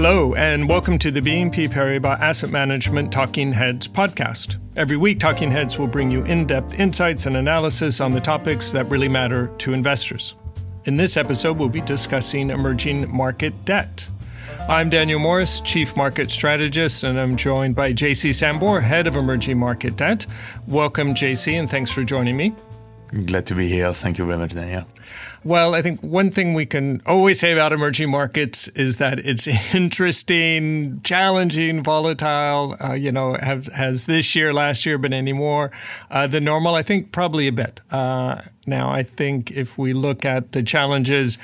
Hello, and welcome to the BNP Paribas Asset Management Talking Heads podcast. Every week, Talking Heads will bring you in depth insights and analysis on the topics that really matter to investors. In this episode, we'll be discussing emerging market debt. I'm Daniel Morris, Chief Market Strategist, and I'm joined by JC Sambor, Head of Emerging Market Debt. Welcome, JC, and thanks for joining me. Glad to be here. Thank you very much, Daniel. Well, I think one thing we can always say about emerging markets is that it's interesting, challenging, volatile. Uh, you know, have, has this year, last year been any more uh, than normal? I think probably a bit. Uh, now, I think if we look at the challenges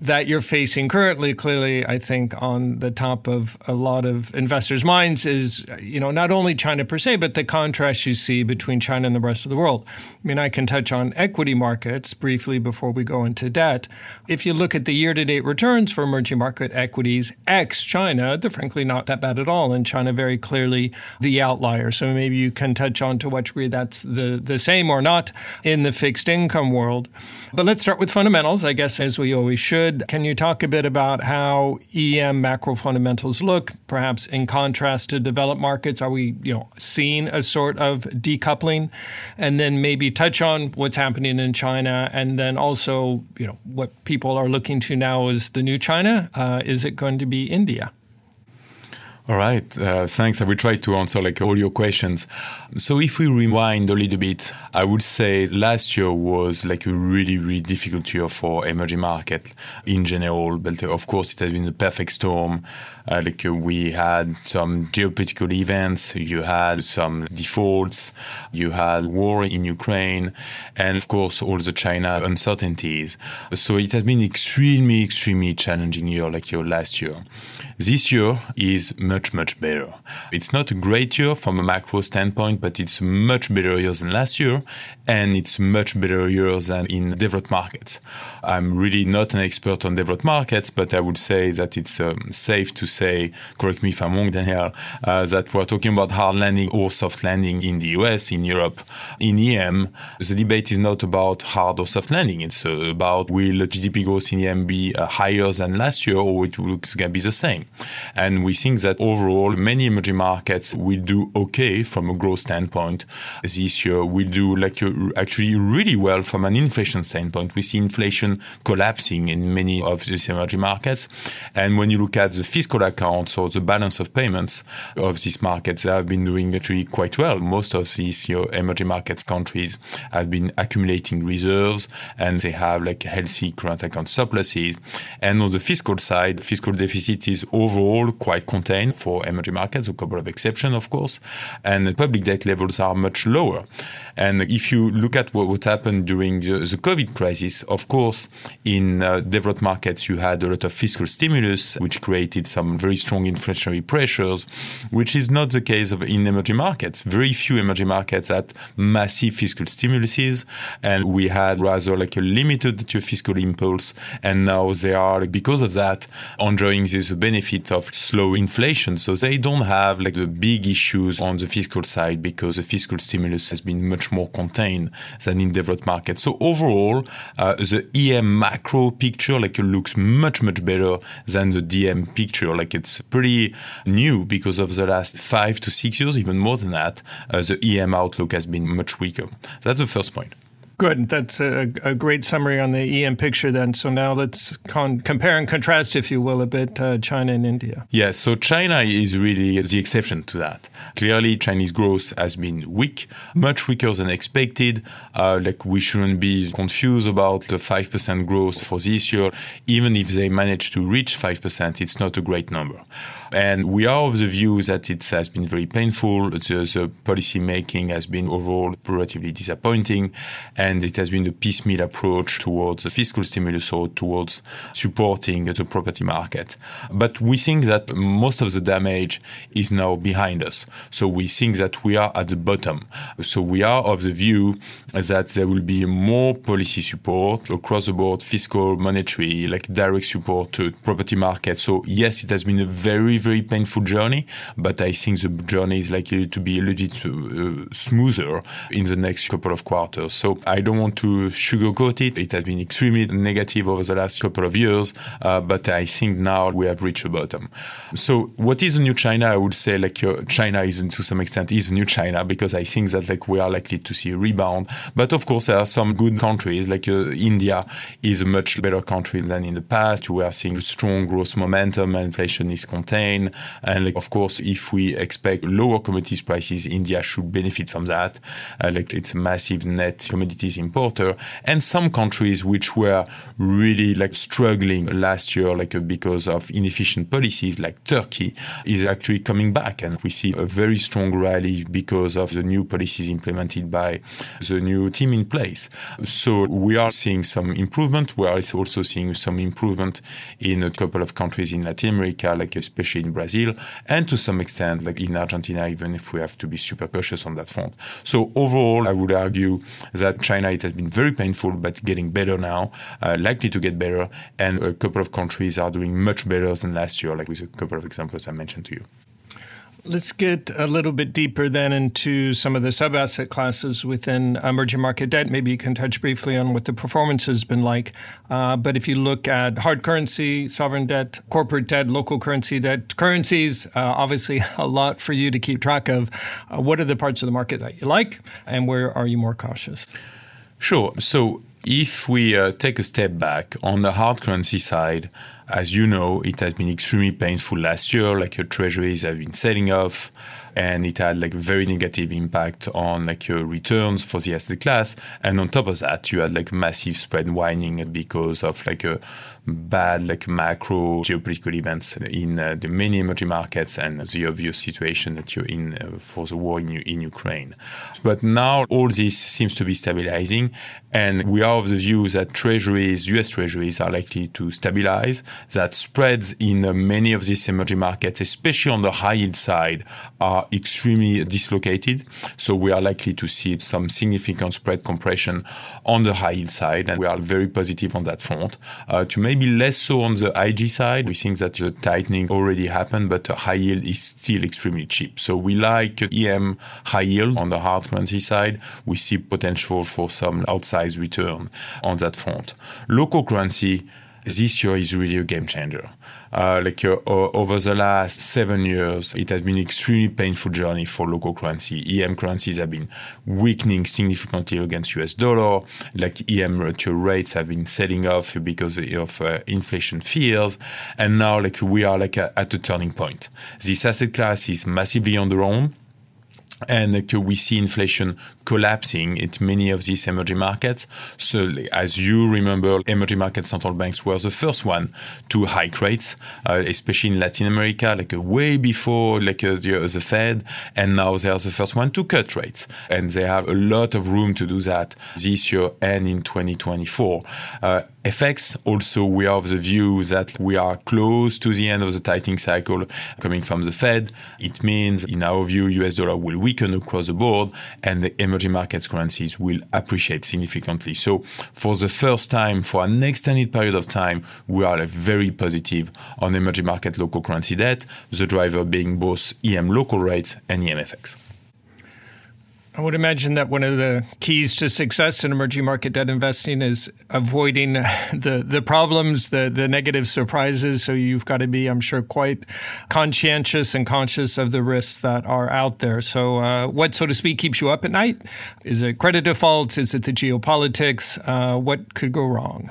that you're facing currently, clearly, I think on the top of a lot of investors' minds is, you know, not only China per se, but the contrast you see between China and the rest of the world. I mean, I can touch on equity markets briefly before we go into debt. If you look at the year-to-date returns for emerging market equities ex-China, they're frankly not that bad at all, and China very clearly the outlier. So maybe you can touch on to what degree that's the the same or not in the fixed income world. But let's start with fundamentals, I guess, as we always should Can you talk a bit about how EM macro fundamentals look, perhaps in contrast to developed markets? Are we, you know, seeing a sort of decoupling? And then maybe touch on what's happening in China, and then also, you know, what people are looking to now is the new China. Uh, is it going to be India? All right, uh, thanks. I will try to answer like all your questions. So if we rewind a little bit, I would say last year was like a really, really difficult year for emerging market in general. But of course, it has been a perfect storm. Uh, like uh, we had some geopolitical events, you had some defaults, you had war in Ukraine, and of course all the China uncertainties. So it has been extremely, extremely challenging year like your last year. This year is much, much better. It's not a great year from a macro standpoint, but it's much better year than last year, and it's much better year than in developed markets. I'm really not an expert on developed markets, but I would say that it's um, safe to say, correct me if I'm wrong, Daniel, uh, that we're talking about hard landing or soft landing in the US, in Europe. In EM, the debate is not about hard or soft landing. It's uh, about will GDP growth in EM be uh, higher than last year or it looks going to be the same. And we think that overall, many emerging markets will do okay from a growth standpoint this year. Will do like uh, actually really well from an inflation standpoint. We see inflation collapsing in many of these emerging markets. And when you look at the fiscal accounts or the balance of payments of these markets, they have been doing actually quite well. Most of these you know, emerging markets countries have been accumulating reserves and they have like healthy current account surpluses. And on the fiscal side, fiscal deficit is overall quite contained for emerging markets, a couple of exceptions, of course. And the public debt levels are much lower. And if you look at what, what happened during the, the COVID crisis, of course, in uh, developed markets, you had a lot of fiscal stimulus, which created some very strong inflationary pressures, which is not the case of in emerging markets. Very few emerging markets had massive fiscal stimuluses, and we had rather like a limited to fiscal impulse. And now they are, because of that, enjoying this benefit of slow inflation. So they don't have like the big issues on the fiscal side because the fiscal stimulus has been much more contained than in developed markets. So overall, uh, the EM macro picture like looks much much better than the DM picture. Like it's pretty new because of the last five to six years, even more than that. Uh, the EM outlook has been much weaker. That's the first point. Good. That's a, a, great summary on the EM picture then. So now let's con- compare and contrast, if you will, a bit uh, China and India. Yes. So China is really the exception to that. Clearly, Chinese growth has been weak, much weaker than expected. Uh, like we shouldn't be confused about the 5% growth for this year. Even if they manage to reach 5%, it's not a great number. And we are of the view that it has been very painful. The, the policy making has been overall relatively disappointing. And it has been a piecemeal approach towards the fiscal stimulus or towards supporting the property market. But we think that most of the damage is now behind us. So we think that we are at the bottom. So we are of the view that there will be more policy support across the board, fiscal, monetary, like direct support to property market. So yes, it has been a very very painful journey, but I think the journey is likely to be a little bit uh, smoother in the next couple of quarters. So I I don't want to sugarcoat it. It has been extremely negative over the last couple of years, uh, but I think now we have reached a bottom. So, what is new China? I would say like uh, China is to some extent is a new China because I think that like we are likely to see a rebound. But of course, there are some good countries like uh, India is a much better country than in the past. We are seeing strong growth momentum, inflation is contained, and like, of course, if we expect lower commodities prices, India should benefit from that. Uh, like it's a massive net commodities importer, and some countries which were really like struggling last year, like uh, because of inefficient policies, like Turkey, is actually coming back, and we see a very strong rally because of the new policies implemented by the new team in place. So we are seeing some improvement. We are also seeing some improvement in a couple of countries in Latin America, like especially in Brazil, and to some extent, like in Argentina, even if we have to be super cautious on that front. So overall, I would argue that China, it has been very painful, but getting better now, uh, likely to get better, and a couple of countries are doing much better than last year, like with a couple of examples I mentioned to you. Let's get a little bit deeper then into some of the sub asset classes within emerging market debt. Maybe you can touch briefly on what the performance has been like. Uh, but if you look at hard currency, sovereign debt, corporate debt, local currency debt, currencies, uh, obviously a lot for you to keep track of. Uh, what are the parts of the market that you like, and where are you more cautious? Sure. So if we uh, take a step back on the hard currency side, as you know, it has been extremely painful last year. Like your treasuries have been selling off, and it had like very negative impact on like your returns for the asset class. And on top of that, you had like massive spread widening because of like a bad like macro geopolitical events in uh, the many emerging markets and the obvious situation that you're in uh, for the war in, in Ukraine. But now all this seems to be stabilizing, and we are of the view that treasuries, US treasuries, are likely to stabilize. That spreads in uh, many of these emerging markets, especially on the high yield side, are extremely dislocated. So we are likely to see some significant spread compression on the high yield side, and we are very positive on that front. Uh, to maybe less so on the IG side. We think that the tightening already happened, but high yield is still extremely cheap. So we like EM high yield on the hard currency side. We see potential for some outsized return on that front. Local currency this year is really a game changer. Uh, like uh, over the last seven years, it has been an extremely painful journey for local currency. EM currencies have been weakening significantly against US dollar. Like EM rates have been selling off because of uh, inflation fears, and now like we are like at a turning point. This asset class is massively on the own and uh, we see inflation collapsing in many of these emerging markets. So, as you remember, emerging market central banks were the first one to hike rates, uh, especially in Latin America, like uh, way before like uh, the, the, Fed, and now they are the first one to cut rates, and they have a lot of room to do that this year and in 2024. Uh, FX also, we are of the view that we are close to the end of the tightening cycle coming from the Fed. It means, in our view, US dollar will weaken across the board, and the emerging markets currencies will appreciate significantly. So, for the first time, for an extended period of time, we are very positive on emerging market local currency debt, the driver being both EM local rates and EM FX. I would imagine that one of the keys to success in emerging market debt investing is avoiding the, the problems, the, the negative surprises. So you've got to be, I'm sure, quite conscientious and conscious of the risks that are out there. So, uh, what, so to speak, keeps you up at night? Is it credit defaults? Is it the geopolitics? Uh, what could go wrong?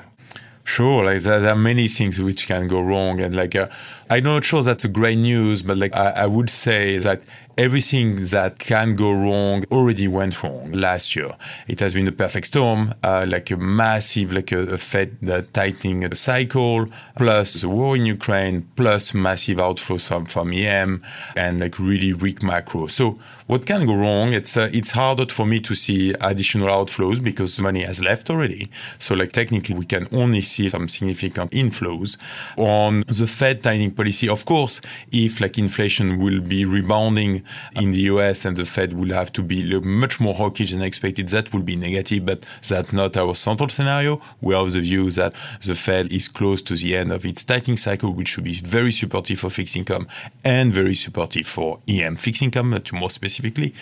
Sure, like there, are many things which can go wrong, and like uh, I'm not sure that's a great news, but like I, I would say that everything that can go wrong already went wrong last year. It has been a perfect storm, uh, like a massive, like a, a Fed uh, tightening cycle, plus the war in Ukraine, plus massive outflows from, from EM, and like really weak macro. So what can go wrong? It's uh, it's harder for me to see additional outflows because money has left already. So like technically we can only see some significant inflows on the Fed tightening policy. Of course, if like inflation will be rebounding in the US and the Fed will have to be much more hawkish than expected, that will be negative, but that's not our central scenario. We have the view that the Fed is close to the end of its tightening cycle, which should be very supportive for fixed income and very supportive for EM fixed income, to more specifically.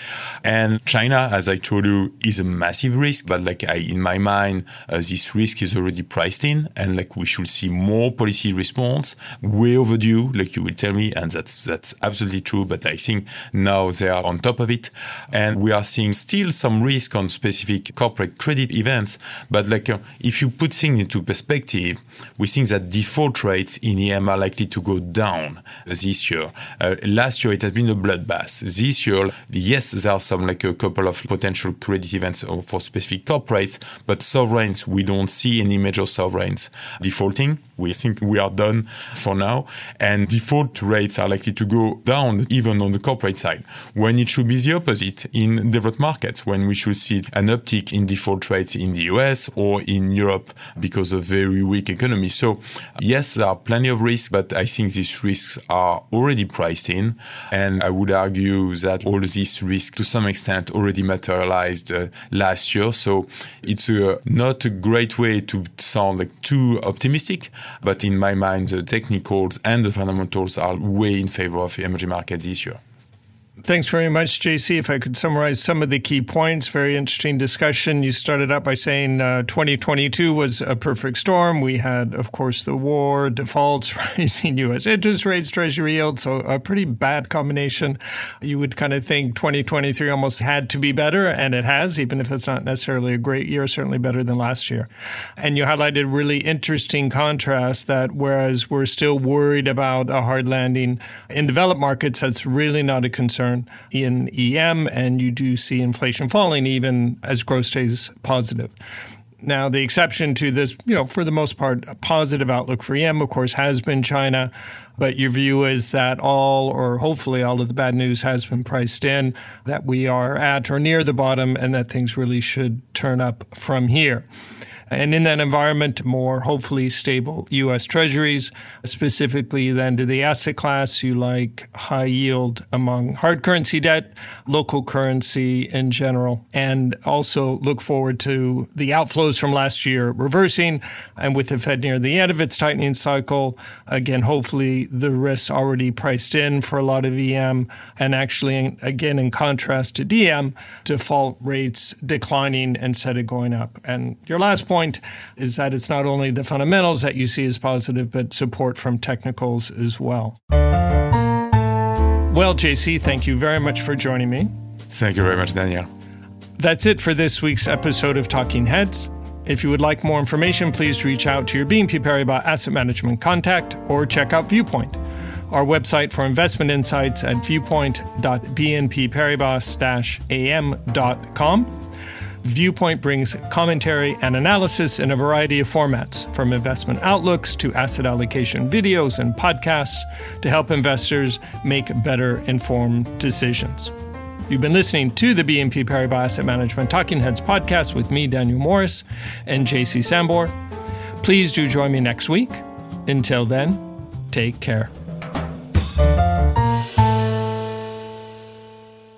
And China, as I told you, is a massive risk, but like I, in my mind, uh, this risk is already priced in, and like we should see more policy response, way overdue, like you will tell me, and that's that's absolutely true. But I think now they are on top of it, and we are seeing still some risk on specific corporate credit events. But like uh, if you put things into perspective, we think that default rates in EM are likely to go down this year. Uh, last year it has been a bloodbath. This year, yes, there are some like a couple of potential credit events for specific corporates, but sovereigns we don't see any major sovereigns defaulting. We think we are done for now, and default rates are likely to go down even on the corporate side. When it should be the opposite in developed markets, when we should see an uptick in default rates in the US or in Europe because of very weak economy. So yes, there are plenty of risks, but I think these risks are already priced in, and I would argue that all these risks to some extent already materialized uh, last year. So it's a, not a great way to sound like too optimistic, but in my mind, the technicals and the fundamentals are way in favor of emerging markets this year. Thanks very much, JC. If I could summarize some of the key points, very interesting discussion. You started out by saying uh, 2022 was a perfect storm. We had, of course, the war, defaults, rising U.S. interest rates, Treasury yields, so a pretty bad combination. You would kind of think 2023 almost had to be better, and it has, even if it's not necessarily a great year, certainly better than last year. And you highlighted really interesting contrast that whereas we're still worried about a hard landing in developed markets, that's really not a in EM, and you do see inflation falling even as growth stays positive. Now, the exception to this, you know, for the most part, a positive outlook for EM, of course, has been China. But your view is that all, or hopefully all of the bad news has been priced in, that we are at or near the bottom, and that things really should turn up from here. And in that environment, more hopefully stable U.S. Treasuries, specifically then to the asset class, you like high yield among hard currency debt, local currency in general, and also look forward to the outflows from last year reversing. And with the Fed near the end of its tightening cycle, again, hopefully the risks already priced in for a lot of EM. And actually, again, in contrast to DM, default rates declining instead of going up. And your last point, point is that it's not only the fundamentals that you see as positive, but support from technicals as well. Well, JC, thank you very much for joining me. Thank you very much, Daniel. That's it for this week's episode of Talking Heads. If you would like more information, please reach out to your BNP Paribas Asset Management contact or check out Viewpoint, our website for investment insights at viewpoint.bnpparibas-am.com. Viewpoint brings commentary and analysis in a variety of formats, from investment outlooks to asset allocation videos and podcasts, to help investors make better informed decisions. You've been listening to the BNP Paribas Asset Management Talking Heads podcast with me, Daniel Morris, and JC Sambor. Please do join me next week. Until then, take care.